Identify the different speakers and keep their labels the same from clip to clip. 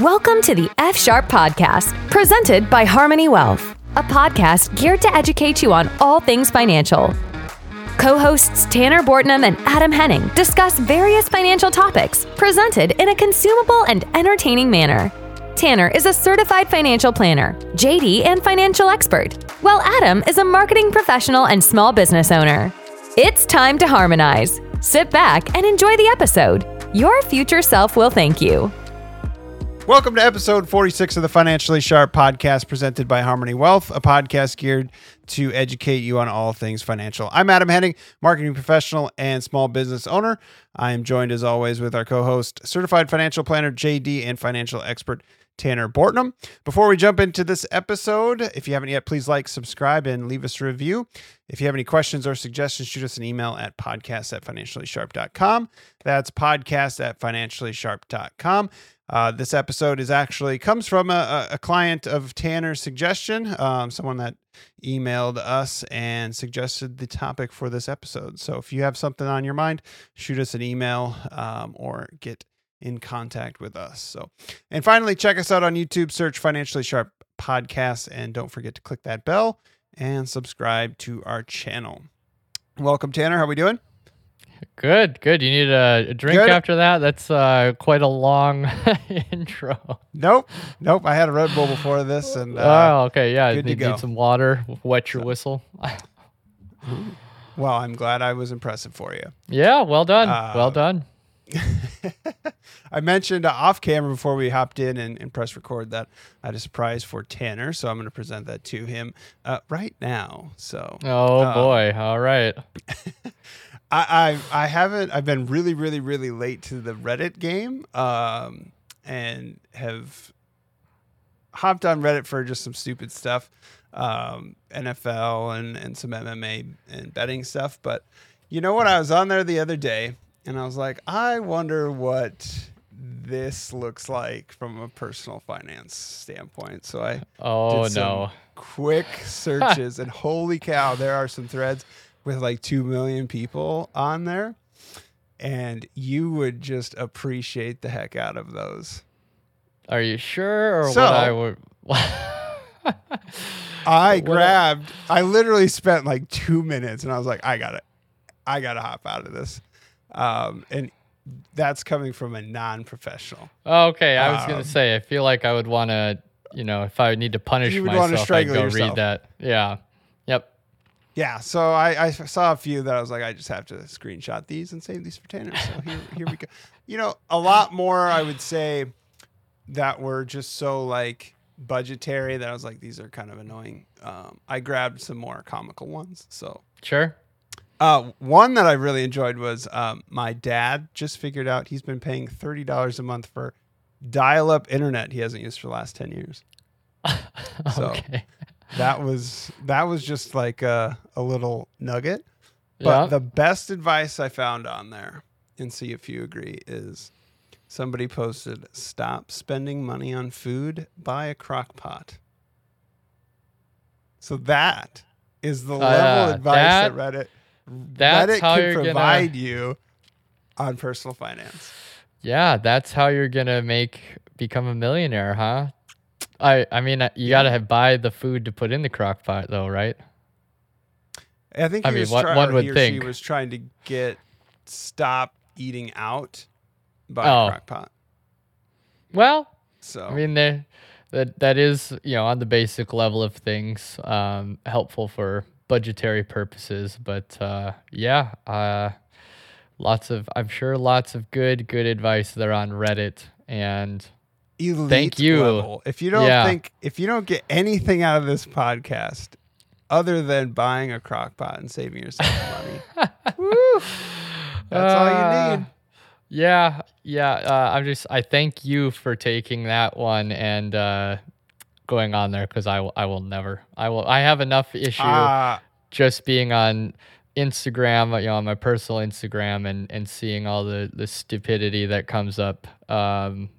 Speaker 1: Welcome to the F Sharp Podcast, presented by Harmoney Wealth, a podcast geared to educate you on all things financial. Co hosts Tanner Bortnam and Adam Henning discuss various financial topics presented in a consumable and entertaining manner. Tanner is a certified financial planner, JD, and financial expert, while Adam is a marketing professional and small business owner. It's time to harmonize. Sit back and enjoy the episode. Your future self will thank you.
Speaker 2: Welcome to episode 46 of the Financially Sharp podcast presented by Harmoney Wealth, a podcast geared to educate you on all things financial. I'm Adam Henning, marketing professional and small business owner. I am joined as always with our co host, certified financial planner JD, and financial expert Tanner Bortnam. Before we jump into this episode, if you haven't yet, please like, subscribe, and leave us a review. If you have any questions or suggestions, shoot us an email at podcast at financiallysharp.com. That's podcast at financiallysharp.com. Uh, this episode is actually comes from a, a client of Tanner's suggestion, um, someone that emailed us and suggested the topic for this episode. So if you have something on your mind, shoot us an email um, or get in contact with us. So, and finally, check us out on YouTube. Search Financially Sharp Podcast, and don't forget to click that bell and subscribe to our channel. Welcome, Tanner. How are we doing?
Speaker 3: Good, good. You need a, a drink
Speaker 2: Good.
Speaker 3: after that? That's uh, quite a long intro.
Speaker 2: Nope, nope. I had a Red Bull before this, and uh,
Speaker 3: oh, okay. Yeah,
Speaker 2: good to
Speaker 3: need, need some water. Wet your whistle.
Speaker 2: well, I'm glad I was impressive for you.
Speaker 3: yeah, well done.
Speaker 2: Uh,
Speaker 3: well done.
Speaker 2: I mentioned uh, off camera before we hopped in and, and press record that I had a surprise for Tanner, so I'm going to present that to him uh, right now. So,
Speaker 3: Oh
Speaker 2: uh,
Speaker 3: boy. All right.
Speaker 2: I, I I haven't. I've been really, really, really late to the Reddit game, um, and have hopped on Reddit for just some stupid stuff, um, NFL and and some MMA and betting stuff. But you know what? I was on there the other day, and I was like, I wonder what this looks like from a personal finance standpoint. So I
Speaker 3: Oh
Speaker 2: did some
Speaker 3: no.
Speaker 2: quick searches and holy cow there are some threads with like 2 million people on there and you would just appreciate the heck out of those
Speaker 3: Are you sure, or
Speaker 2: So-
Speaker 3: what I would?
Speaker 2: i grabbed i literally spent like two minutes and i was like i gotta i gotta hop out of this um, and that's coming from a non-professional
Speaker 3: okay, I was
Speaker 2: Um,
Speaker 3: gonna say. I feel like I would want to. You know, if I need to punish myself, I'd go
Speaker 2: yourself.
Speaker 3: read that. Yeah.
Speaker 2: Yeah so I, I saw a few that i was like i just have to screenshot these and save these for tanner. So here, here we go. You know a lot more i would say that were just so like budgetary that i was like these are kind of annoying. Um, i grabbed some more comical ones so.
Speaker 3: Sure.
Speaker 2: uh, one that i really enjoyed was um, my dad just figured out he's been paying $30 a month for dial-up internet he hasn't used for the last 10 years. So,
Speaker 3: okay.
Speaker 2: That was that was just like a, a little nugget But
Speaker 3: Yeah.
Speaker 2: the best advice I found on there, and see if you agree, is somebody posted stop spending money on food, buy a crock pot. So that is the level
Speaker 3: Uh,
Speaker 2: of advice that,
Speaker 3: that-
Speaker 2: Reddit
Speaker 3: that's
Speaker 2: Reddit
Speaker 3: how
Speaker 2: can
Speaker 3: you're gonna-
Speaker 2: provide you on personal finance.
Speaker 3: Yeah, that's how you're gonna make become a millionaire, huh? I I mean, uh, you gotta have buy the food to put in the crock pot, though, right?
Speaker 2: I think
Speaker 3: I
Speaker 2: he
Speaker 3: mean, one-
Speaker 2: try-
Speaker 3: one would
Speaker 2: he
Speaker 3: think.
Speaker 2: she was trying to get stop eating out by
Speaker 3: Oh.
Speaker 2: a crock pot.
Speaker 3: Well,
Speaker 2: So
Speaker 3: I mean, there that that is you know on the basic level of things um, helpful for budgetary purposes, but uh, yeah, uh, lots of I'm sure lots of good good advice there on Reddit and
Speaker 2: elite
Speaker 3: you.
Speaker 2: level. If you don't
Speaker 3: Yeah.
Speaker 2: think if you don't get anything out of this podcast other than buying a crock pot and saving yourself money, woo, that's all you
Speaker 3: Uh,
Speaker 2: need.
Speaker 3: Yeah, yeah. Uh, I'm just. I thank you for taking that one and uh, going on there because I will. I will never. I will. I have enough issue
Speaker 2: Ah,
Speaker 3: just being on Instagram, you know, on my personal Instagram, and and seeing all the the stupidity that comes up. Um,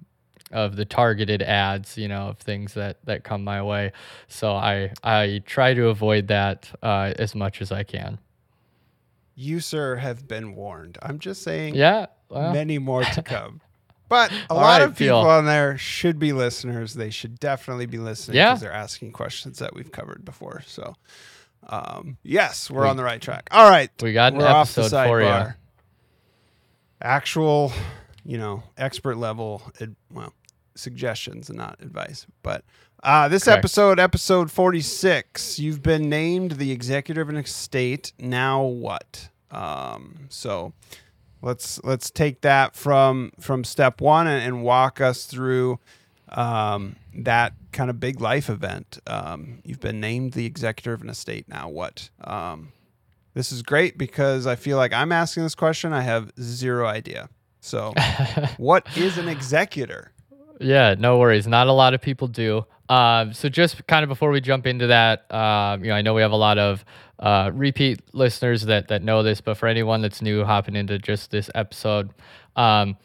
Speaker 3: of the targeted ads, you know, of things that that come my way. So I I try to avoid that uh, as much as I can.
Speaker 2: you sir have been warned. I'm just saying
Speaker 3: Yeah. Well,
Speaker 2: many more to come. But a
Speaker 3: All
Speaker 2: lot
Speaker 3: right,
Speaker 2: of people
Speaker 3: Phil.
Speaker 2: on there should be listeners. They should definitely be listening
Speaker 3: Yeah.
Speaker 2: because they're asking questions that we've covered before. So, um, yes, we're
Speaker 3: We-
Speaker 2: on the right track. All right,
Speaker 3: We got an
Speaker 2: we're off the
Speaker 3: episode for you.
Speaker 2: Actual, you know, expert level, well, suggestions and not advice. But uh, this
Speaker 3: Correct.
Speaker 2: episode, episode 46, you've been named the executor of an estate. Now what? Um, so let's let's take that from from step one and, and walk us through um, that kind of big life event. Um, you've been named the executor of an estate. Now what? Um, this is great because I feel like I'm asking this question. I have zero idea. So, what is an executor?
Speaker 3: Yeah, no worries. Not a lot of people do. Um, so just kind of before we jump into that, um, you know, I know we have a lot of uh, repeat listeners that that know this, but for anyone that's new hopping into just this episode, um,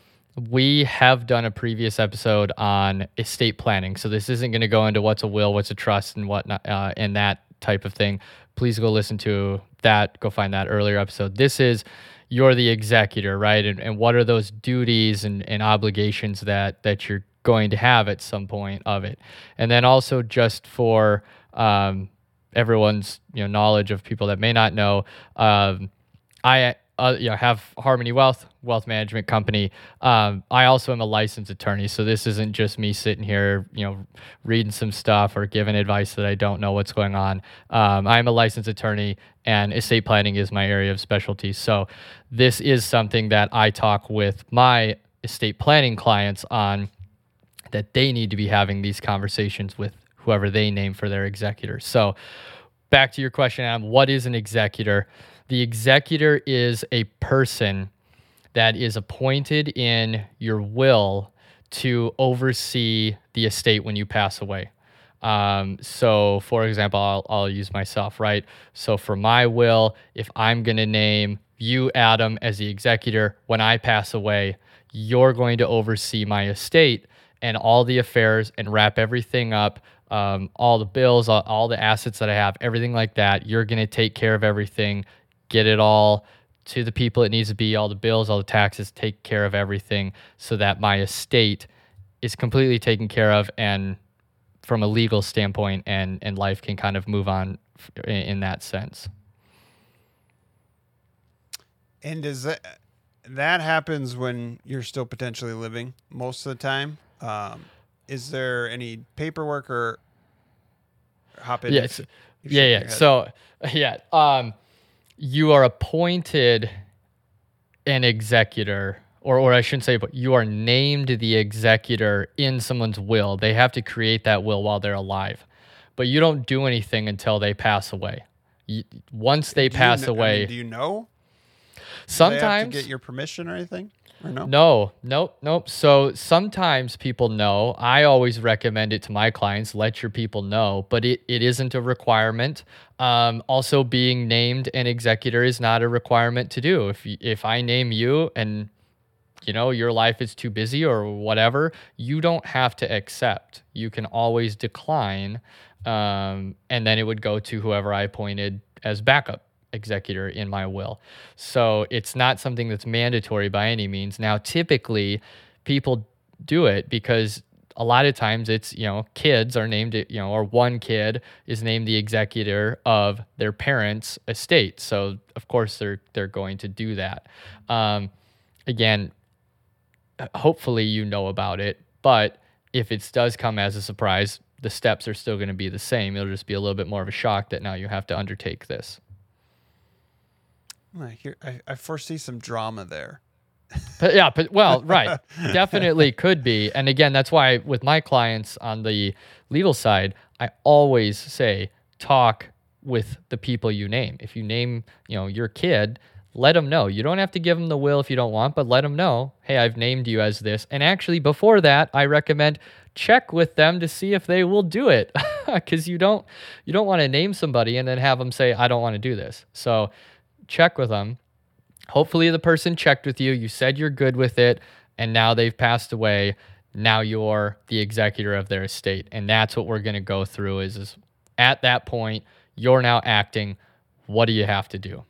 Speaker 3: we have done a previous episode on estate planning. So this isn't going to go into what's a will, what's a trust, and whatnot, uh, and that type of thing. Please go listen to that. Go find that earlier episode. This is you're the executor, right? And, and what are those duties and, and obligations that that you're going to have at some point of it? And then also just for um, everyone's you know knowledge of people that may not know, um, I uh, you know have Harmoney Wealth wealth management company. Um, I also am a licensed attorney, so this isn't just me sitting here you know reading some stuff or giving advice that I don't know what's going on. Um, I'm a licensed attorney, and estate planning is my area of specialty. So this is something that I talk with my estate planning clients on that they need to be having these conversations with whoever they name for their executor. So, back to your question, Adam, what is an executor? The executor is a person that is appointed in your will to oversee the estate when you pass away. Um, so, for example, I'll, I'll use myself, right? So, for my will, if I'm going to name you, Adam, as the executor, when I pass away, you're going to oversee my estate and all the affairs and wrap everything up, um, all the bills, all, all the assets that I have, everything like that. You're going to take care of everything, get it all to the people it needs to be, all the bills, all the taxes, take care of everything so that my estate is completely taken care of and from a legal standpoint and, and life can kind of move on in, in that sense.
Speaker 2: And does that that happens when you're still potentially living most of the time? Um, is there any paperwork or hop in?
Speaker 3: Yes.
Speaker 2: if
Speaker 3: yeah, yeah. So, yeah, um, you are appointed an executor, or or I shouldn't say, but you are named the executor in someone's will. They have to create that will while they're alive, but you don't do anything until they pass away. You, once they
Speaker 2: Do you
Speaker 3: pass
Speaker 2: kn- I mean,
Speaker 3: away,
Speaker 2: do you know? Do
Speaker 3: sometimes
Speaker 2: have to get your permission or anything, no?
Speaker 3: No, nope, nope. So sometimes people know. I always recommend it to my clients. Let your people know, but it, it isn't a requirement. Um, also, being named an executor is not a requirement to do. If if I name you and you know your life is too busy or whatever, you don't have to accept. You can always decline, um, and then it would go to whoever I appointed as backup executor in my will. So it's not something that's mandatory by any means. Now, typically, people do it because a lot of times it's you know kids are named you know or one kid is named the executor of their parents estate so of course they're they're going to do that um, again hopefully you know about it but if it does come as a surprise the steps are still going to be the same it'll just be a little bit more of a shock that now you have to undertake this
Speaker 2: I, hear, I, I foresee some drama there.
Speaker 3: But yeah, but well, right. Definitely could be. And again, that's why with my clients on the legal side, I always say talk with the people you name. If you name, you know, your kid, let them know. You don't have to give them the will if you don't want, but let them know, "Hey, I've named you as this." And actually before that, I recommend check with them to see if they will do it cuz you don't you don't want to name somebody and then have them say, "I don't want to do this." So, check with them hopefully the person checked with you you said you're good with it and now they've passed away now you're the executor of their estate and that's what we're going to go through is, is at that point you're now acting what do you have to do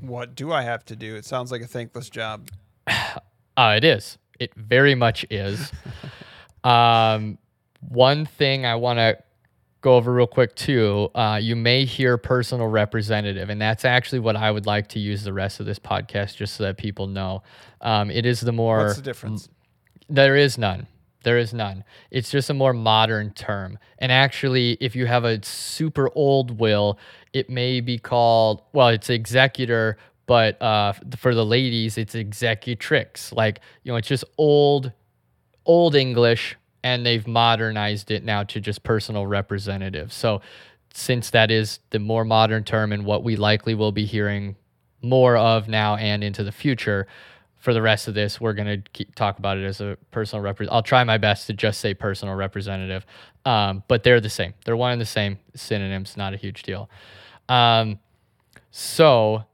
Speaker 2: What do I have to do? It sounds like a thankless job.
Speaker 3: Uh, it is. It very much is. um, one thing I want to go over real quick too. Uh, you may hear personal representative, and that's actually what I would like to use the rest of this podcast, just so that people know. Um, it is the more.
Speaker 2: What's the difference?
Speaker 3: There is none. There is none. It's just a more modern term. And actually, if you have a super old will, it may be called, well, it's executor, but uh, for the ladies, it's executrix. Like, you know, it's just old, old English, and they've modernized it now to just personal representative. So, since that is the more modern term and what we likely will be hearing more of now and into the future, for the rest of this, we're going to talk about it as a personal representative. I'll try my best to just say personal representative, um, but they're the same. They're one and the same synonyms, not a huge deal. Um, so,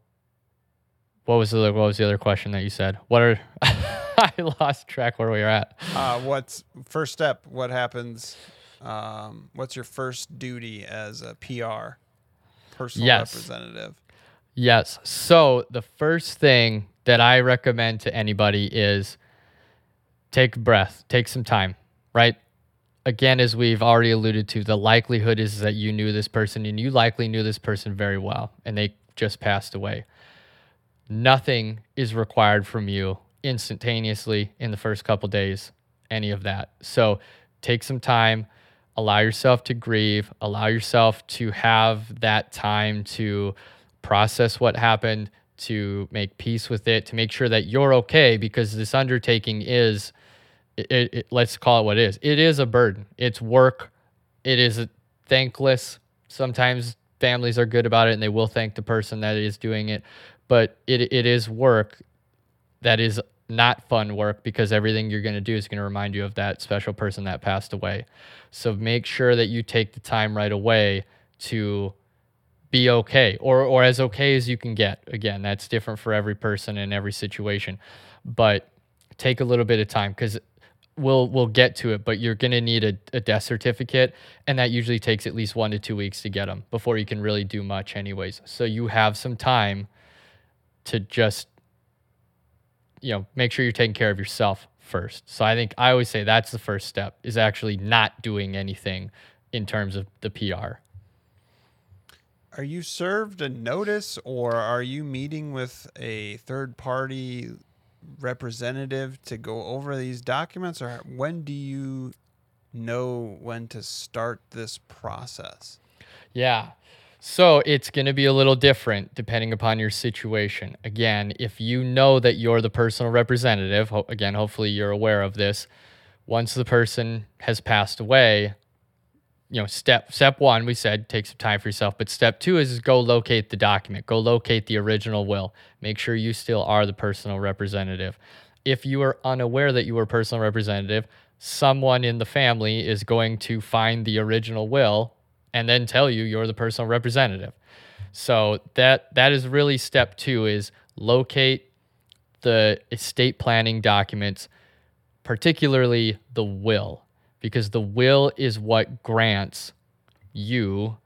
Speaker 3: what was the what was the other question that you said? What are I lost track where we were at.
Speaker 2: Uh, what's first step? What happens? Um, what's your first duty as a PR, personal
Speaker 3: Yes.
Speaker 2: representative?
Speaker 3: Yes. So the first thing that I recommend to anybody is take a breath, take some time, right? Again, as we've already alluded to, the likelihood is that you knew this person and you likely knew this person very well and they just passed away. Nothing is required from you instantaneously in the first couple days, any of that. So take some time, allow yourself to grieve, allow yourself to have that time to process what happened, to make peace with it, to make sure that you're okay because this undertaking is it, it, let's call it what it is. It is a burden. It's work. It is thankless. Sometimes families are good about it and they will thank the person that is doing it, but it it is work that is not fun work because everything you're going to do is going to remind you of that special person that passed away. So make sure that you take the time right away to be okay or or as okay as you can get. Again, that's different for every person in every situation. But take a little bit of time cuz we'll we'll get to it, but you're going to need a, a death certificate and that usually takes at least 1 to 2 weeks to get them before you can really do much anyways. So you have some time to just you know, make sure you're taking care of yourself first. So I think I always say that's the first step is actually not doing anything in terms of the PR.
Speaker 2: Are you served a notice or are you meeting with a third party representative to go over these documents or when do you know when to start this process?
Speaker 3: Yeah. So it's going to be a little different depending upon your situation. Again, if you know that you're the personal representative, ho- again, hopefully you're aware of this. Once the person has passed away, you know, step step one, we said take some time for yourself. But step two is, is go locate the document, go locate the original will. Make sure you still are the personal representative. If you are unaware that you were personal representative, someone in the family is going to find the original will and then tell you you're the personal representative. So that that is really step 2 is locate the estate planning documents, particularly the will, because the will is what grants you,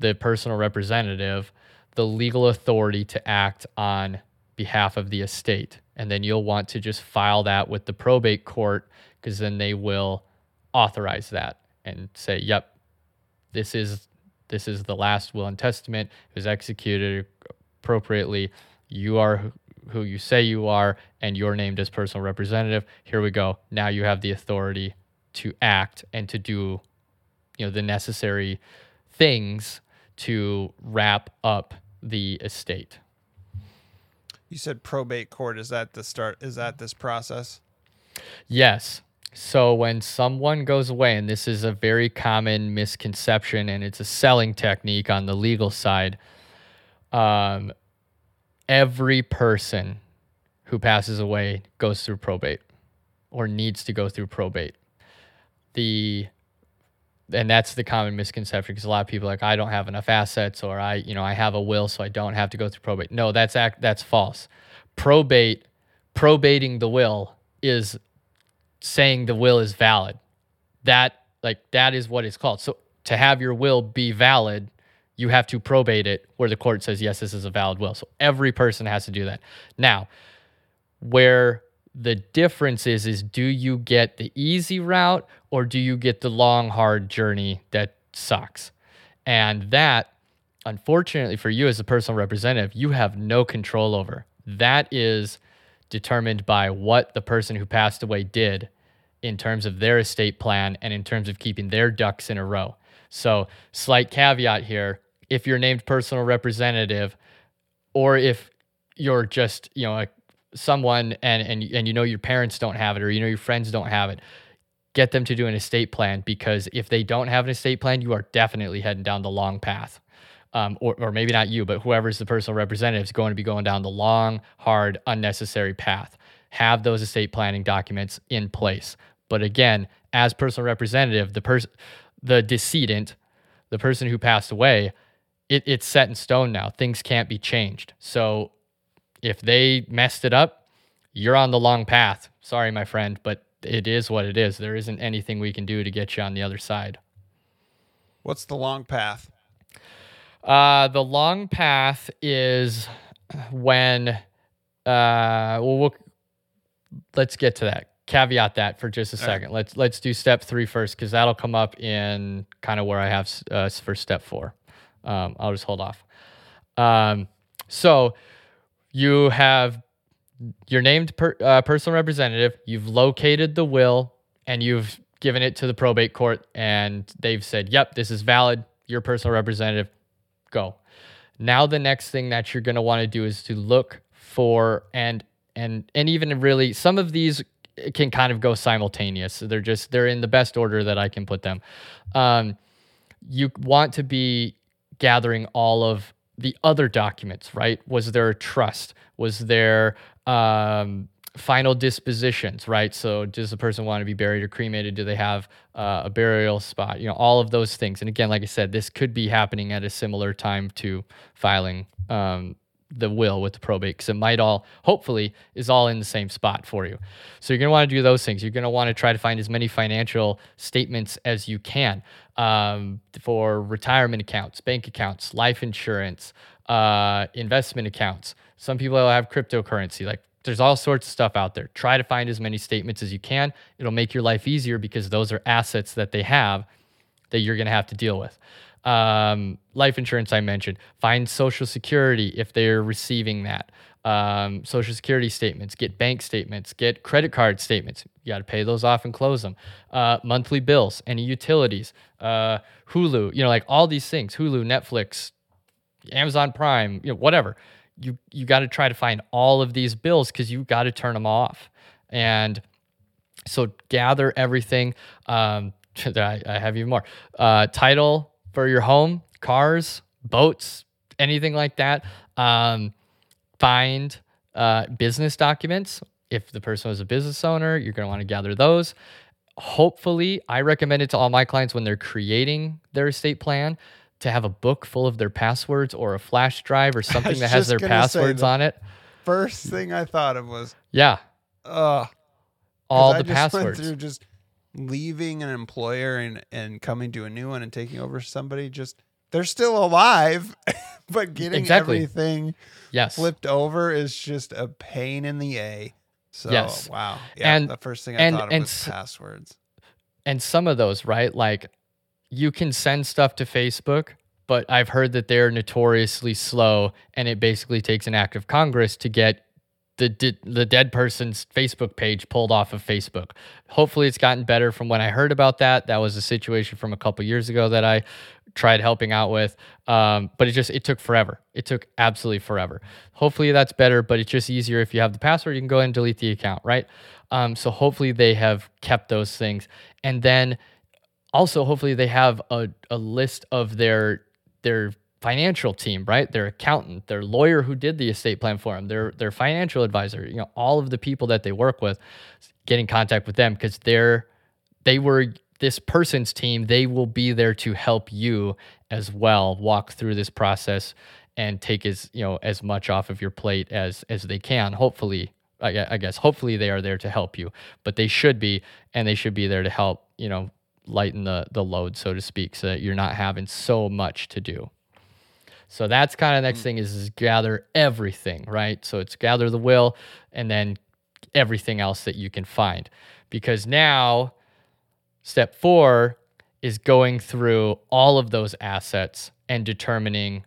Speaker 3: the personal representative, the legal authority to act on behalf of the estate. And then you'll want to just file that with the probate court because then they will authorize that and say, yep, this is this is the last will and testament. It was executed appropriately. You are who- you say you are and you're named as personal representative. Here we go. Now you have the authority to act and to do you know the necessary things to wrap up the estate.
Speaker 2: You said probate court. Is that the start? Is that this process?
Speaker 3: Yes. So when someone goes away, and this is a very common misconception, and it's a selling technique on the legal side, um, every person who passes away goes through probate or needs to go through probate. The and that's the common misconception because a lot of people like I don't have enough assets or I you know I have a will so I don't have to go through probate. No, that's act that's false. Probate probating the will is saying the will is valid. That like that is what it's called. So to have your will be valid, you have to probate it where the court says yes, this is a valid will. So every person has to do that. Now, where The difference is is do you get the easy route or do you get the long hard journey that sucks? And that unfortunately for you as a personal representative, you have no control over. That is determined by what the person who passed away did in terms of their estate plan and in terms of keeping their ducks in a row. So, slight caveat here if you're named personal representative, or if you're just, you know, a, someone and, and, and you know your parents don't have it or you know your friends don't have it, get them to do an estate plan because if they don't have an estate plan, you are definitely heading down the long path. Um, or, or maybe not you, but whoever's the personal representative is going to be going down the long, hard, unnecessary path. Have those estate planning documents in place. But again, as personal representative, the person, the decedent, the person who passed away, it, it's set in stone now. Things can't be changed. So if they messed it up, you're on the long path. Sorry, my friend, but it is what it is. There isn't anything we can do to get you on the other side.
Speaker 2: What's the long path?
Speaker 3: Uh, the long path is when, uh, well, we'll let's get to that. Caveat that for just a second. Right. Let's let's do step three first because that'll come up in kind of where I have uh, for step four. Um, I'll just hold off. Um, so you have your named per, uh, personal representative. You've located the will and you've given it to the probate court, and they've said, "Yep, this is valid. Your personal representative go. Now the next thing that you're going to want to do is to look for and and and even really some of these can kind of go simultaneous. they're just they're in the best order that I can put them. Um, you want to be gathering all of the other documents, right? Was there a trust? Was there um, final dispositions, right? So does the person want to be buried or cremated? Do they have uh, a burial spot? You know, all of those things. And again, like I said, this could be happening at a similar time to filing um, the will with the probate because it might all, hopefully, is all in the same spot for you. So you're going to want to do those things. You're going to want to try to find as many financial statements as you can um, for retirement accounts, bank accounts, life insurance, uh, investment accounts. Some people have cryptocurrency, like there's all sorts of stuff out there. Try to find as many statements as you can. It'll make your life easier because those are assets that they have that you're going to have to deal with. Um, life insurance, I mentioned. Find Social Security if they're receiving that. Um, Social Security statements, get bank statements, get credit card statements. You got to pay those off and close them. Uh, monthly bills, any utilities, uh, Hulu, you know, like all these things Hulu, Netflix, Amazon Prime, you know, whatever you you got to try to find all of these bills because you got to turn them off. And so gather everything um, I, I, have even more. Uh, title for your home cars boats anything like that. Um, find uh, business documents. If the person was a business owner you're going to want to gather those. Hopefully i recommend it to all my clients when they're creating their estate plan to have a book full of their passwords or a flash drive or something that has their passwords on it.
Speaker 2: First thing I thought of was
Speaker 3: yeah,
Speaker 2: uh,
Speaker 3: all
Speaker 2: the
Speaker 3: passwords.
Speaker 2: Through just leaving an employer and and coming to a new one and taking over somebody. Just they're still alive, but getting exactly. everything
Speaker 3: yes.
Speaker 2: flipped over is just a pain in the a. So
Speaker 3: yes.
Speaker 2: wow, yeah. And the first thing I and, thought of and was passwords.
Speaker 3: And some of those, right? Like you can send stuff to Facebook, but I've heard that they're notoriously slow and it basically takes an act of Congress to get the the dead person's Facebook page pulled off of Facebook. Hopefully it's gotten better from when I heard about that. That was a situation from a couple years ago that I tried helping out with. Um, but it just it took forever. It took absolutely forever. Hopefully that's better, but it's just easier if you have the password, you can go ahead and delete the account, right? Um, so hopefully they have kept those things. And then also hopefully they have a, a list of their their financial team, right? Their accountant, their lawyer who did the estate plan for them, their their financial advisor, you know, all of the people that they work with, get in contact with them because they're they were this person's team. They will be there to help you as well walk through this process and take as you know as much off of your plate as as they can. Hopefully, I, guess hopefully they are there to help you, but they should be, and they should be there to help you know lighten the the load, so to speak, so that you're not having so much to do. So that's kind of the next mm. thing is, is gather everything, right? So it's gather the will and then everything else that you can find. Because now, step four is going through all of those assets and determining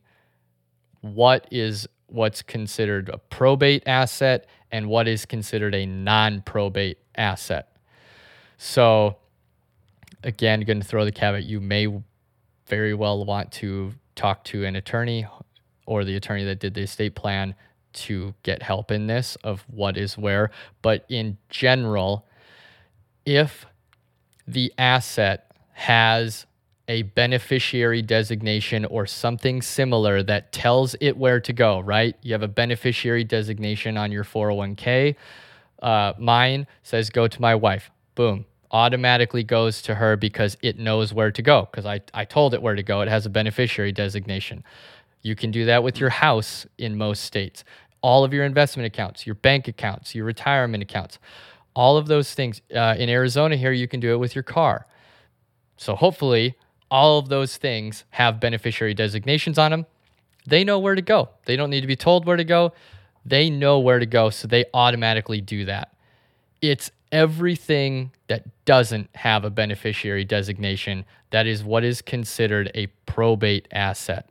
Speaker 3: what is what's considered a probate asset and what is considered a non probate asset. So, again, going to throw the caveat you may very well want to talk to an attorney or the attorney that did the estate plan to get help in this of what is where. But in general, if the asset has a beneficiary designation or something similar that tells it where to go, right? You have a beneficiary designation on your 401k. Uh, mine says go to my wife. Boom. Automatically goes to her because it knows where to go because I, I told it where to go. It has a beneficiary designation. You can do that with your house in most states. All of your investment accounts, your bank accounts, your retirement accounts, all of those things. Uh, in Arizona, here, you can do it with your car. So hopefully, all of those things have beneficiary designations on them. They know where to go. They don't need to be told where to go. They know where to go, so they automatically do that. It's everything that doesn't have a beneficiary designation that is what is considered a probate asset.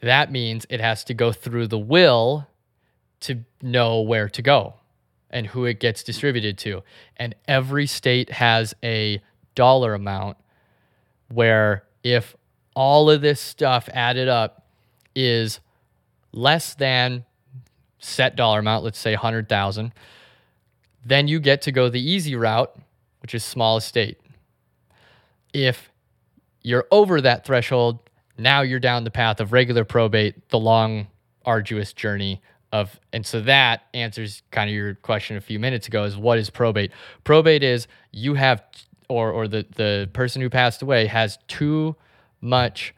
Speaker 3: That means it has to go through the will to know where to go and who it gets distributed to. And every state has a dollar amount where if all of this stuff added up is less than set dollar amount, let's say 100,000, then you get to go the easy route, which is small estate. If you're over that threshold, now you're down the path of regular probate, the long, arduous journey of and so that answers kind of your question a few minutes ago is what is probate probate is you have or or the the person who passed away has too much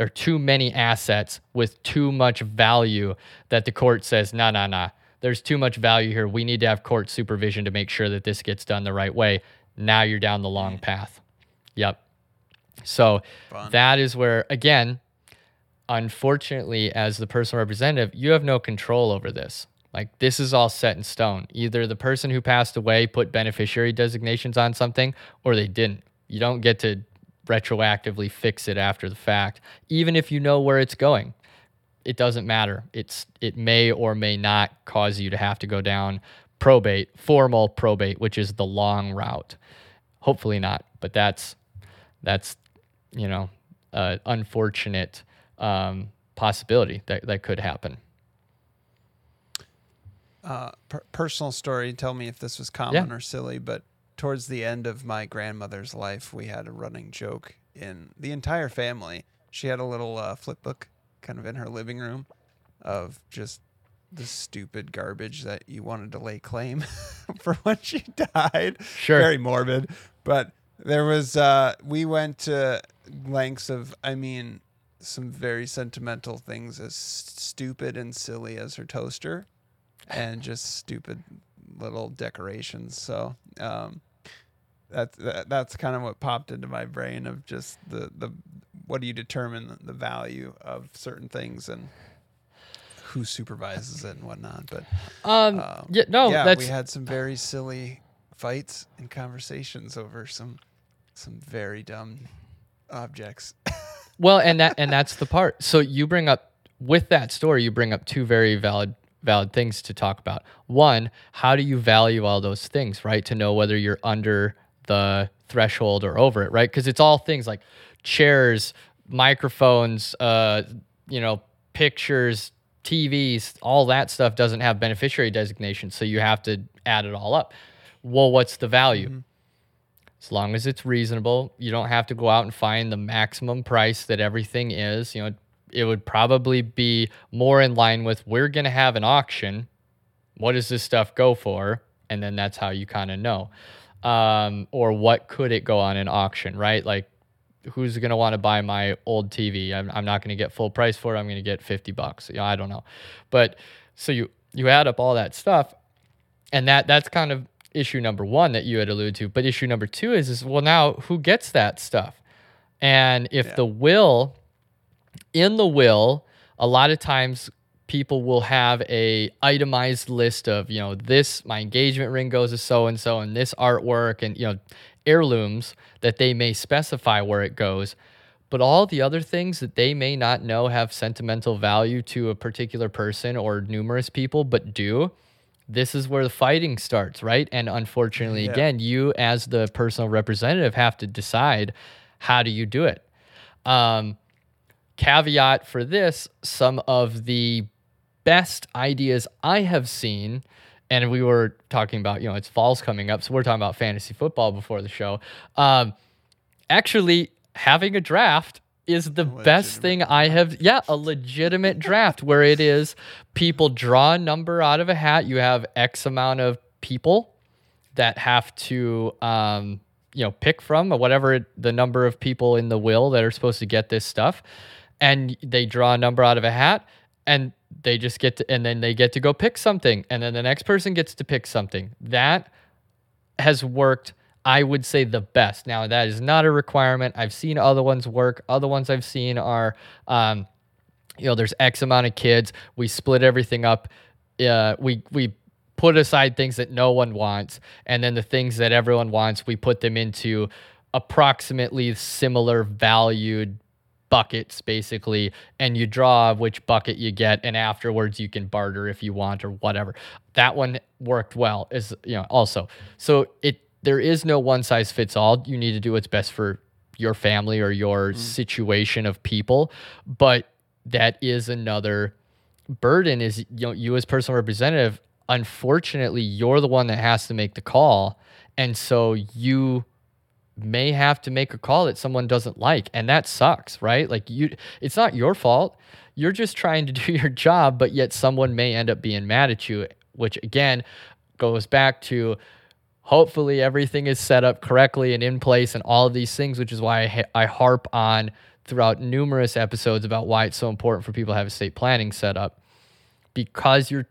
Speaker 3: or too many assets with too much value that the court says no no no there's too much value here we need to have court supervision to make sure that this gets done the right way now you're down the long mm. path yep so
Speaker 2: Fun.
Speaker 3: that is where again unfortunately as the personal representative you have no control over this like this is all set in stone. Either the person who passed away put beneficiary designations on something or they didn't. You don't get to retroactively fix it after the fact, even if you know where it's going. It doesn't matter. It's it may or may not cause you to have to go down probate, formal probate, which is the long route. Hopefully not, but that's that's you know, uh, unfortunate um, possibility that that could happen
Speaker 2: uh, per- personal story. Tell me if this was common yeah. or silly, but towards the end of my grandmother's life, we had a running joke in the entire family. She had a little uh, flip book kind of in her living room of just the stupid garbage that you wanted to lay claim for when she died.
Speaker 3: Sure.
Speaker 2: Very morbid. But there was, uh, we went to lengths of, I mean, some very sentimental things as stupid and silly as her toaster and just stupid little decorations. So um, that's that, that's kind of what popped into my brain of just the the what do you determine the value of certain things and who supervises it and whatnot. But
Speaker 3: um, um yeah, no,
Speaker 2: yeah,
Speaker 3: that's...
Speaker 2: we had some very silly fights and conversations over some some very dumb objects.
Speaker 3: well, and that and that's the part. So you bring up with that story, you bring up two very valid valid things to talk about. One, how do you value all those things, right? To know whether you're under the threshold or over it, right? Because it's all things like chairs, microphones, uh, you know, pictures, TVs, all that stuff doesn't have beneficiary designation. So you have to add it all up. Well, what's the value? Mm-hmm. As long as it's reasonable, you don't have to go out and find the maximum price that everything is. You know, it would probably be more in line with we're going to have an auction. What does this stuff go for? And then that's how you kind of know. Um, or what could it go on an auction, right? Like, who's going to want to buy my old TV? I'm, I'm not going to get full price for it. I'm going to get 50 bucks. You know, I don't know. But so you, you add up all that stuff and that that's kind of issue number one that you had alluded to. But issue number two is, is well, now who gets that stuff? And if yeah. the will in the will, a lot of times people will have a itemized list of, you know, this my engagement ring goes to so and so and this artwork and you know, heirlooms that they may specify where it goes. But all the other things that they may not know have sentimental value to a particular person or numerous people, but do, this is where the fighting starts, right? And unfortunately,
Speaker 2: Yeah.
Speaker 3: again, you as the personal representative have to decide how do you do it. Um, caveat for this some of the best ideas I have seen, and we were talking about, you know, it's fall's coming up, so we're talking about fantasy football before the show. Um, actually, having a draft is the best thing I have. Yeah, a legitimate draft where it is people draw a number out of a hat. You have X amount of people that have to um, you know pick from or whatever it- the number of people in the will that are supposed to get this stuff and they draw a number out of a hat and they just get to and then they get to go pick something and then the next person gets to pick something. That has worked i would say the best. Now that is not a requirement. I've seen other ones work. Other ones i've seen are um, you know there's x amount of kids. We split everything up. Uh, we we put aside things that no one wants and then the things that everyone wants we put them into approximately similar valued buckets basically and you draw which bucket you get and afterwards you can barter if you want or whatever. That one worked well is you know also. So it there is no one size fits all. You need to do what's best for your family or your mm. situation of people but that is another burden is you know you as personal representative unfortunately you're the one that has to make the call and so you may have to make a call that someone doesn't like and that sucks right? Like you it's not your fault. You're just trying to do your job but yet someone may end up being mad at you which again goes back to hopefully everything is set up correctly and in place and all of these things which is why I, I harp on throughout numerous episodes about why it's so important for people to have estate planning set up. Because you're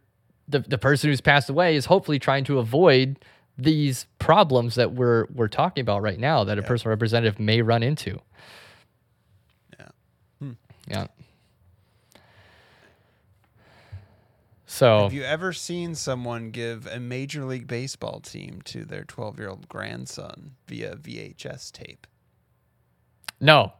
Speaker 3: the, the person who's passed away is hopefully trying to avoid these problems that we're we're talking about right now that a personal representative may run into.
Speaker 2: Yeah. Hmm.
Speaker 3: Yeah. So
Speaker 2: Have you ever seen someone give a Major League Baseball team to their 12 year old grandson via VHS tape?
Speaker 3: no,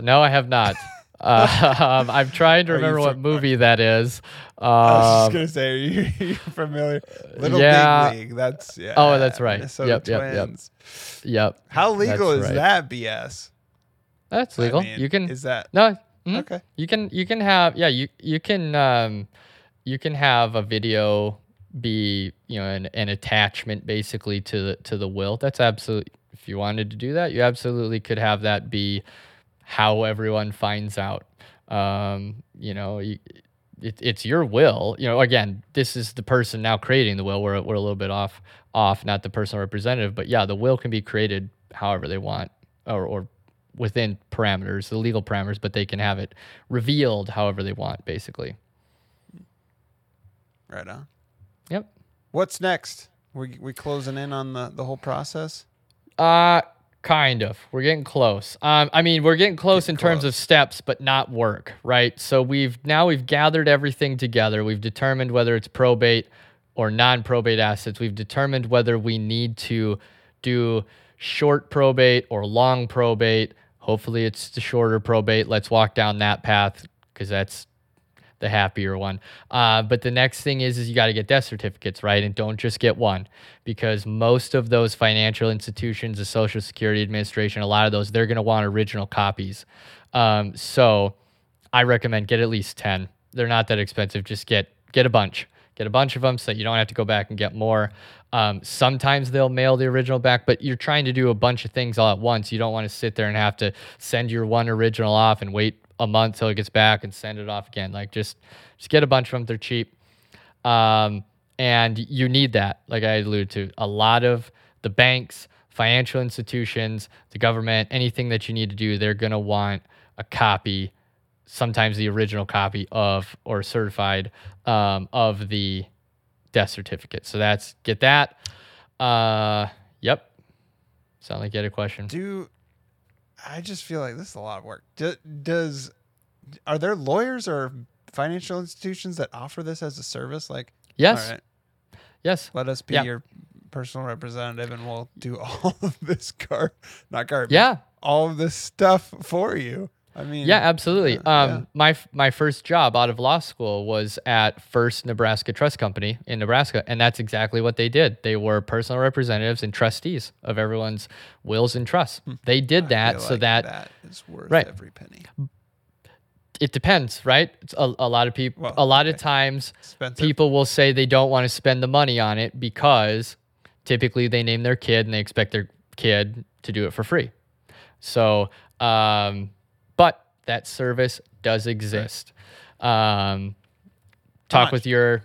Speaker 3: no, I have not. uh, um, I'm trying to remember what movie that is.
Speaker 2: I was
Speaker 3: Um,
Speaker 2: just gonna say, are you, are familiar? Little
Speaker 3: yeah.
Speaker 2: Big League. That's yeah.
Speaker 3: Oh, that's right.
Speaker 2: Minnesota
Speaker 3: Yep, yep, yep. Yep,
Speaker 2: How legal
Speaker 3: That's
Speaker 2: is
Speaker 3: right.
Speaker 2: that BS?
Speaker 3: that's
Speaker 2: I
Speaker 3: legal.
Speaker 2: mean,
Speaker 3: you can
Speaker 2: Is that
Speaker 3: no. mhm.
Speaker 2: okay?
Speaker 3: You can you can have yeah you you can um you can have a video be you know an, an attachment basically to the to the will. That's absolutely if you wanted to do that, you absolutely could have that be how everyone finds out. Um, you know, it, it's your will. You know, again, this is the person now creating the will. We're we're a little bit off off, not the personal representative, but yeah, the will can be created however they want or or within parameters, the legal parameters, but they can have it revealed however they want, basically.
Speaker 2: Right on.
Speaker 3: Yep.
Speaker 2: What's next? We we closing in on the the whole process?
Speaker 3: Uh kind of. We're getting close. Um I mean, we're getting close
Speaker 2: Getting
Speaker 3: in terms
Speaker 2: close.
Speaker 3: of steps, but not work, right? So we've now we've gathered everything together. We've determined whether it's probate or non-probate assets. We've determined whether we need to do short probate or long probate. Hopefully it's the shorter probate. Let's walk down that path because that's the happier one. Uh, but the next thing is, is you got to get death certificates, right? And don't just get one, because most of those financial institutions, the Social Security Administration, a lot of those, they're going to want original copies. Um, so I recommend get at least ten. They're not that expensive. Just get get a bunch. Get a bunch of them so you don't have to go back and get more. Um, sometimes they'll mail the original back, but you're trying to do a bunch of things all at once. You don't want to sit there and have to send your one original off and wait a month till it gets back and send it off again. Like just just get a bunch of them. They're cheap. Um, and you need that, like I alluded to. A lot of the banks, financial institutions, the government, anything that you need to do, they're to want a copy, sometimes the original copy of or certified um, of the death certificate. So that's get that. Uh, yep. Sound like you had a question.
Speaker 2: Do I just feel like this is a lot of work? Do, does are there lawyers or financial institutions that offer this as a service? Like,
Speaker 3: Yes.
Speaker 2: all right,
Speaker 3: Yes.
Speaker 2: let us be
Speaker 3: Yeah.
Speaker 2: your personal representative, and we'll do all of this car, not garbage.
Speaker 3: Yeah.
Speaker 2: all of this stuff for you. I mean,
Speaker 3: Yeah, absolutely. um,
Speaker 2: yeah.
Speaker 3: my my first job out of law school was at First Nebraska Trust Company in Nebraska, and that's exactly what they did. They were personal representatives and trustees of everyone's wills and trusts. They did
Speaker 2: Hmm. I
Speaker 3: that so
Speaker 2: like
Speaker 3: that
Speaker 2: that is worth
Speaker 3: Right.
Speaker 2: every penny.
Speaker 3: it depends, right? It's a, a lot of people,
Speaker 2: Well,
Speaker 3: a lot
Speaker 2: okay.
Speaker 3: of times,
Speaker 2: Expensive.
Speaker 3: people will say they don't want to spend the money on it because typically they name their kid and they expect their kid to do it for free. So, um, but that service does exist. Um, talk
Speaker 2: much?
Speaker 3: with your.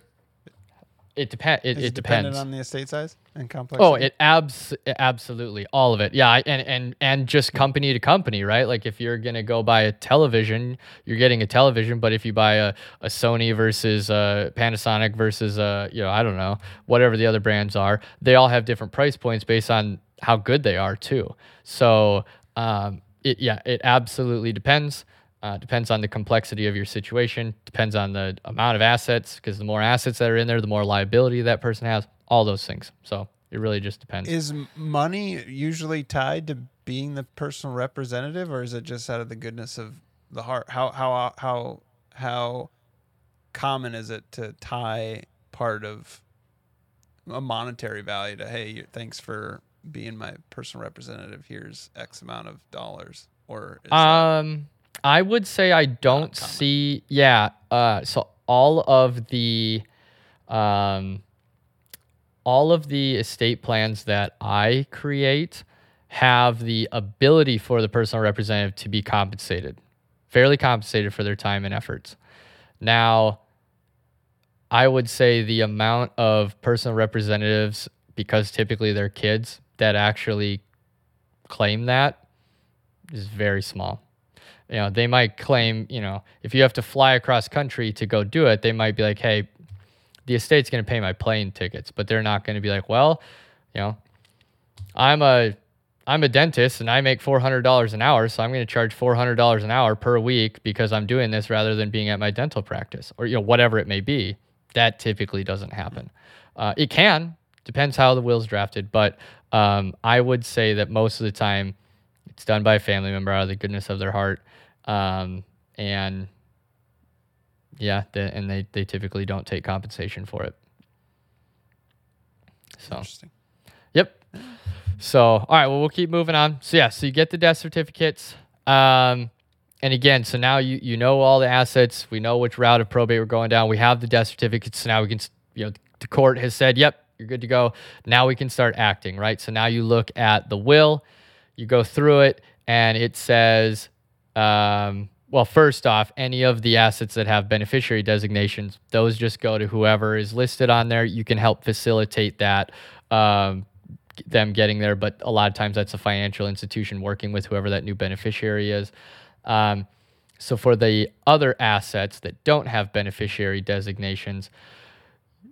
Speaker 3: It depends. It,
Speaker 2: Is
Speaker 3: it
Speaker 2: it dependent
Speaker 3: depends.
Speaker 2: on the estate size and complexity?
Speaker 3: Oh, it abs absolutely all of it. Yeah, and and and just company to company, right? Like if you're gonna go buy a television, you're getting a television. But if you buy a, a Sony versus a Panasonic versus a you know I don't know whatever the other brands are, they all have different price points based on how good they are too. So um, it yeah, it absolutely depends. Uh, depends on the complexity of your situation. Depends on the amount of assets, because the more assets that are in there, the more liability that person has. All those things. So it really just depends.
Speaker 2: Is money usually tied to being the personal representative, or is it just out of the goodness of the heart? How how how how common is it to tie part of a monetary value to hey, thanks for being my personal representative. Here's X amount of dollars, or
Speaker 3: Um, I would say I don't see. Yeah. Uh, so all of the, um, all of the estate plans that I create have the ability for the personal representative to be compensated, fairly compensated for their time and efforts. Now, I would say the amount of personal representatives, because typically they're kids that actually claim that, is very small. You know, they might claim, you know, if you have to fly across country to go do it, they might be like, hey, the estate's going to pay my plane tickets, but they're not going to be like, well, you know, I'm a I'm a dentist and I make $400 an hour, so I'm going to charge $400 an hour per week because I'm doing this rather than being at my dental practice or you know whatever it may be. That typically doesn't happen. Uh, it can depends how the will's drafted, but um, I would say that most of the time it's done by a family member out of the goodness of their heart, um, and yeah, the, and they they typically don't take compensation for it. So.
Speaker 2: interesting?
Speaker 3: Yep. So, all right, well, we'll keep moving on. So, yeah, so you get the death certificates. Um, and again, so now you, you know all the assets. We know which route of probate we're going down. We have the death certificates. So now we can, you know, the court has said, yep, you're good to go. Now we can start acting, right? So now you look at the will, you go through it, and it says, um, well, first off, any of the assets that have beneficiary designations, those just go to whoever is listed on there. You can help facilitate that, um, them getting there. But a lot of times that's a financial institution working with whoever that new beneficiary is. Um, so for the other assets that don't have beneficiary designations,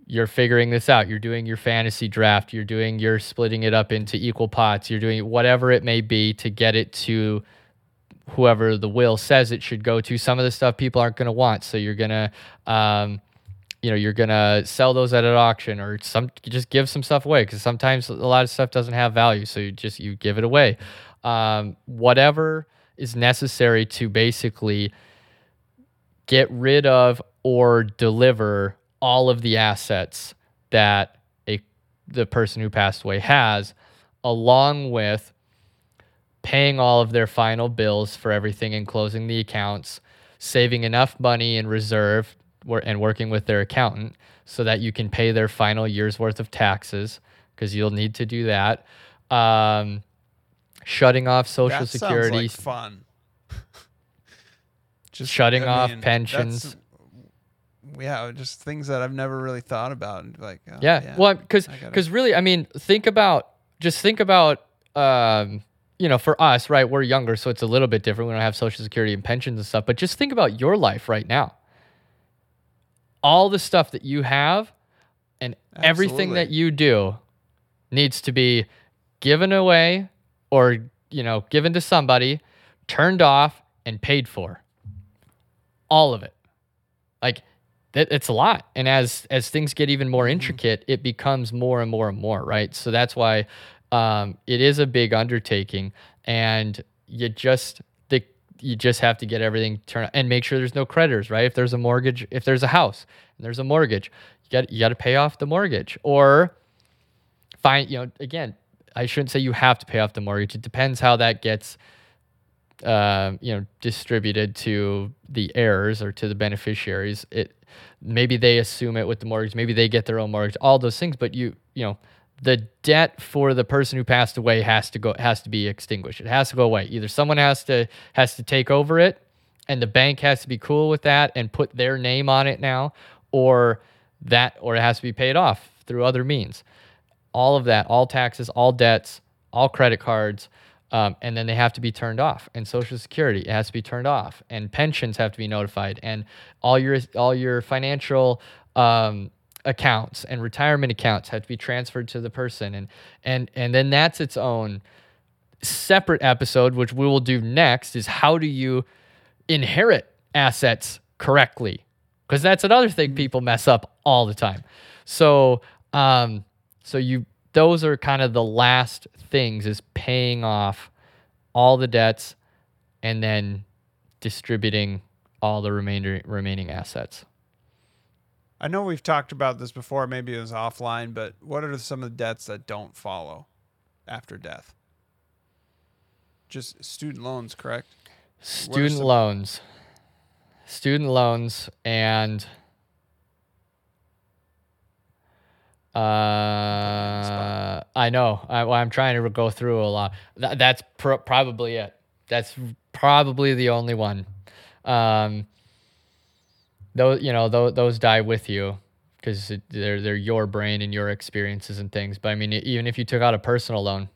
Speaker 3: you're figuring this out. You're doing your fantasy draft. You're doing you're splitting it up into equal pots. You're doing whatever it may be to get it to whoever the will says it should go to. Some of the stuff people aren't going to want, so you're gonna, um, you know, you're gonna sell those at an auction or some just give some stuff away because sometimes a lot of stuff doesn't have value, so you just you give it away. Um, whatever is necessary to basically get rid of or deliver all of the assets that a the person who passed away has along with paying all of their final bills for everything and closing the accounts saving enough money in reserve and working with their accountant so that you can pay their final year's worth of taxes because you'll need to do that um, shutting off social
Speaker 2: that
Speaker 3: security
Speaker 2: sounds like fun. just
Speaker 3: Shutting off
Speaker 2: that's-
Speaker 3: pensions.
Speaker 2: Yeah, just things that I've never really thought about. and Like, oh,
Speaker 3: yeah. Well, because because really, I mean, think about just think about um, you know, for us, right? We're younger, so it's a little bit different. We don't have social security and pensions and stuff. But just think about your life right now. All the stuff that you have and everything that you do needs to be given away or you know given to somebody, turned off and paid for. All of it. like that it's a lot. And as as things get even more intricate, it becomes more and more and more, right? So that's why um, it is a big undertaking, and you just the you just have to get everything turned and make sure there's no creditors, right? If there's a mortgage, if there's a house and there's a mortgage, you got you got to pay off the mortgage or find you know again. I shouldn't say you have to pay off the mortgage. It depends how that gets uh, you know distributed to the heirs or to the beneficiaries. It maybe they assume it with the mortgage maybe they get their own mortgage all those things but you you know the debt for the person who passed away has to go has to be extinguished. It has to go away. Either someone has to has to take over it and the bank has to be cool with that and put their name on it now or that or it has to be paid off through other means. All of that all taxes all debts all credit cards um, and then they have to be turned off. And social security it has to be turned off. And pensions have to be notified. And all your all your financial um, accounts and retirement accounts have to be transferred to the person. And and and then that's its own separate episode which we will do next is how do you inherit assets correctly? Because that's another thing people mess up all the time. So um so you those are kind of the last things is paying off all the debts and then distributing all the remainder remaining assets.
Speaker 2: I know we've talked about this before, maybe it was offline, but what are some of the debts that don't follow after death? Just student loans, correct?
Speaker 3: Student
Speaker 2: some-
Speaker 3: loans. Student loans and uh, I know. I, I'm trying to go through a lot. Th- that's pr- probably it. That's probably the only one. Um, those, you know, those, those die with you because they're they're your brain and your experiences and things. But I mean, even if you took out a personal loan,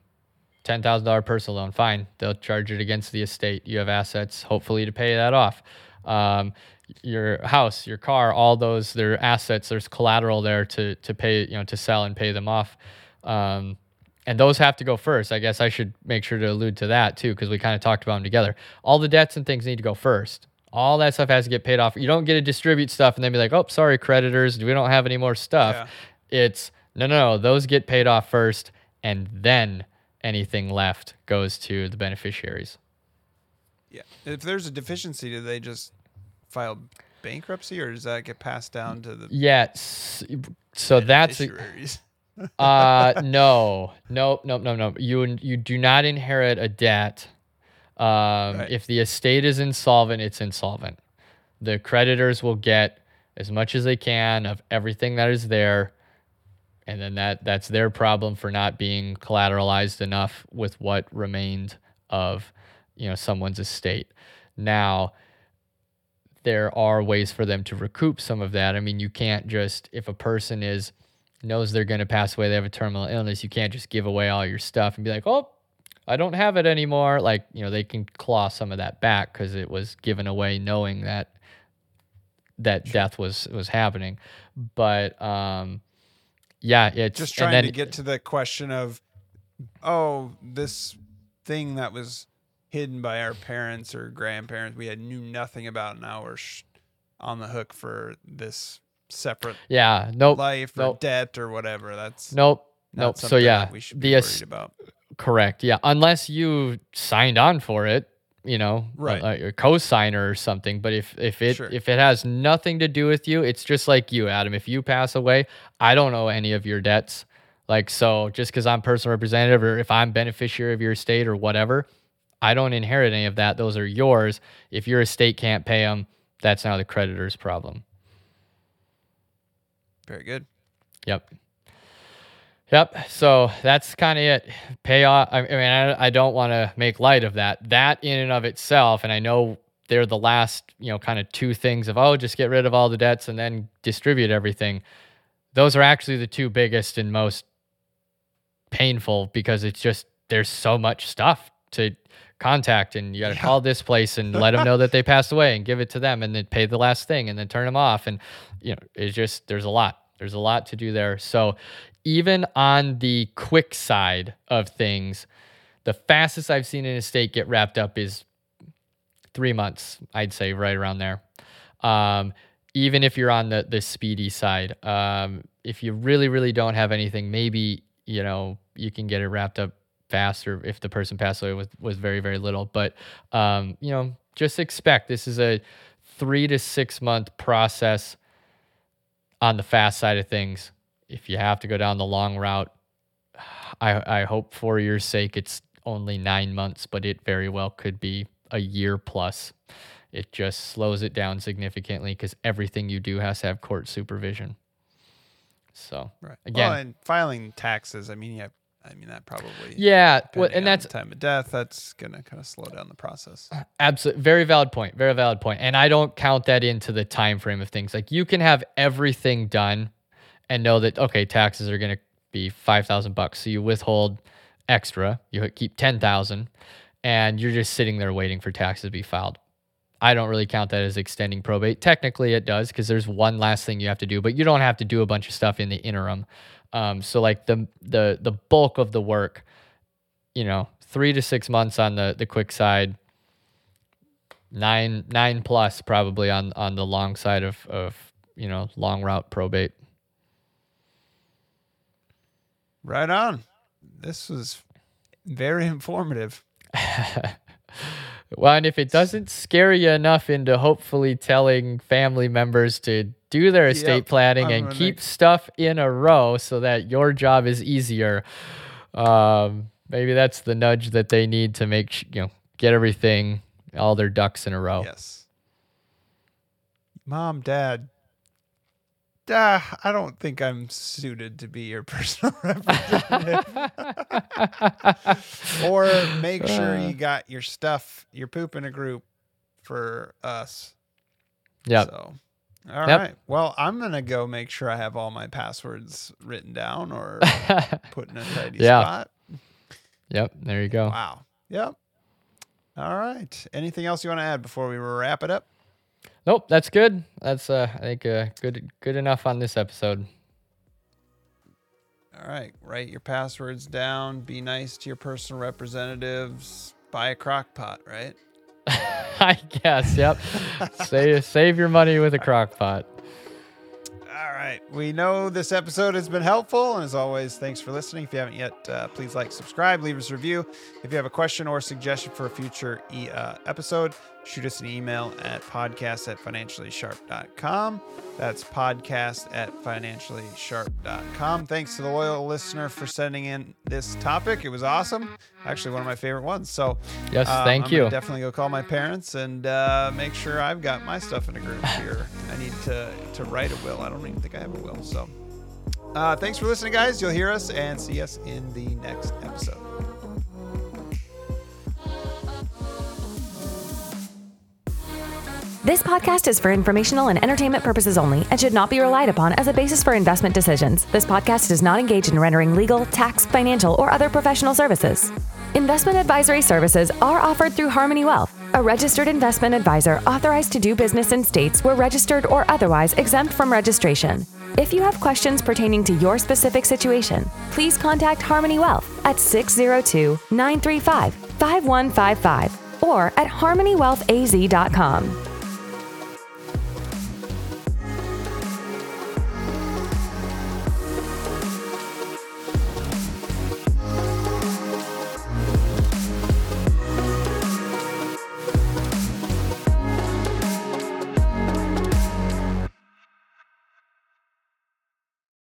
Speaker 3: ten thousand dollar personal loan, fine. They'll charge it against the estate. You have assets, hopefully, to pay that off. Um, your house, your car, all those they're assets. There's collateral there to to pay, you know, to sell and pay them off. Um, and those have to go first. I guess I should make sure to allude to that too, because we kind of talked about them together. All the debts and things need to go first. All that stuff has to get paid off. You don't get to distribute stuff and then be like, oh, sorry, creditors, we don't have any more stuff.
Speaker 2: Yeah.
Speaker 3: It's no, no, no. Those get paid off first, and then anything left goes to the beneficiaries.
Speaker 2: Yeah. If there's a deficiency, do they just file bankruptcy or does that get passed down to the
Speaker 3: Yes. So that's uh no. No no no no you you do not inherit a debt. Um
Speaker 2: Right.
Speaker 3: if the estate is insolvent it's insolvent. The creditors will get as much as they can of everything that is there and then that that's their problem for not being collateralized enough with what remained of you know someone's estate. Now there are ways for them to recoup some of that. I mean you can't just if a person is knows they're going to pass away they have a terminal illness you can't just give away all your stuff and be like oh i don't have it anymore. Like you know they can claw some of that back because it was given away knowing that that death was was happening. But um yeah it's
Speaker 2: just trying
Speaker 3: then-
Speaker 2: to get to the question of oh this thing that was hidden by our parents or grandparents we had knew nothing about now we're sh- on the hook for this separate
Speaker 3: yeah nope
Speaker 2: life or
Speaker 3: nope.
Speaker 2: debt or whatever that's
Speaker 3: nope nope so yeah
Speaker 2: we should
Speaker 3: the
Speaker 2: be
Speaker 3: es-
Speaker 2: worried about
Speaker 3: correct yeah unless you signed on for it you know
Speaker 2: Right.
Speaker 3: a, a co-signer or something but if if it
Speaker 2: Sure.
Speaker 3: if it has nothing to do with you it's just like you adam if you pass away i don't owe any of your debts like so just because i'm personal representative or if i'm beneficiary of your estate or whatever i don't inherit any of that those are yours if your estate can't pay them that's now the creditor's problem
Speaker 2: very good
Speaker 3: Yep. Yep. So that's kind of it. Pay off. I mean, I, I don't want to make light of that. That in and of itself, and I know they're the last, you know, kind of two things of, oh, just get rid of all the debts and then distribute everything. Those are actually the two biggest and most painful because it's just, there's so much stuff to contact and you got to
Speaker 2: Yeah.
Speaker 3: call this place and let them know that they passed away and give it to them and then pay the last thing and then turn them off. And, you know, it's just, there's a lot. There's a lot to do there. So even on the quick side of things, the fastest I've seen an estate get wrapped up is three months, I'd say, right around there. Um, even if you're on the the speedy side. Um, if you really really don't have anything, maybe you know you can get it wrapped up faster if the person passed away with was very very little. But um, you know, just expect this is a three to six month process on the fast side of things. If you have to go down the long route, I I hope for your sake it's only nine months, but it very well could be a year plus. It just slows it down significantly because everything you do has to have court supervision. So
Speaker 2: Right.
Speaker 3: again,
Speaker 2: well, and filing taxes. I mean, yeah. I mean that probably.
Speaker 3: yeah, well, and that's
Speaker 2: the time of death. That's gonna kind of slow down the process.
Speaker 3: Absolutely, very valid point. Very valid point. And I don't count that into the time frame of things. Like you can have everything done, and know that okay, taxes are going to be five thousand bucks. So you withhold extra. You keep ten thousand, and you're just sitting there waiting for taxes to be filed. I don't really count that as extending probate. Technically, it does because there's one last thing you have to do, but you don't have to do a bunch of stuff in the interim. Um, so like the the the bulk of the work, you know, three to six months on the the quick side, nine nine plus probably on on the long side of of you know long route probate.
Speaker 2: Right on. This was very informative.
Speaker 3: Well, and if it doesn't scare you enough into hopefully telling family members to do their estate
Speaker 2: Yep,
Speaker 3: planning
Speaker 2: I'm
Speaker 3: and keep stuff in a row so that your job is easier, um, maybe that's the nudge that they need to make sh- you know get everything all their ducks in a row.
Speaker 2: Yes. Mom, Dad. Duh, I don't think I'm suited to be your personal representative. or make sure
Speaker 3: Uh.
Speaker 2: you got your stuff, your poop in a group for us.
Speaker 3: Yeah.
Speaker 2: So, all right.
Speaker 3: Yep.
Speaker 2: Well, I'm going to go make sure I have all my passwords written down or put in a tidy
Speaker 3: Yeah.
Speaker 2: spot.
Speaker 3: yep. There you go.
Speaker 2: Wow. Yep. All right. Anything else you want to add before we wrap it up?
Speaker 3: Nope, that's good. That's uh, I think uh, good good enough on this episode.
Speaker 2: All right. Write your passwords down. Be nice to your personal representatives. Buy a crock pot, right?
Speaker 3: I guess. Yep. save save your money with a crock pot.
Speaker 2: All right. We know this episode has been helpful. And as always, thanks for listening. If you haven't yet, uh, please like, subscribe, leave us a review. If you have a question or suggestion for a future e- uh, episode, shoot us an email at podcast at financiallysharp.com. That's podcast at financiallysharp.com. Thanks to the loyal listener for sending in this topic. It was awesome. Actually, one of my favorite ones. So,
Speaker 3: Yes,
Speaker 2: um,
Speaker 3: thank
Speaker 2: I'm
Speaker 3: you.
Speaker 2: Definitely go call my parents and uh, make sure I've got my stuff in a group here. I need to to write a will. I don't even think I have a will. So, uh, thanks for listening, guys. You'll hear us and see us in the next episode.
Speaker 1: This podcast is for informational and entertainment purposes only and should not be relied upon as a basis for investment decisions. This podcast does not engage in rendering legal, tax, financial, or other professional services. Investment advisory services are offered through Harmoney Wealth, a registered investment advisor authorized to do business in states where registered or otherwise exempt from registration. If you have questions pertaining to your specific situation, please contact Harmoney Wealth at 602 935 5155 or at harmoneywealthaz.com.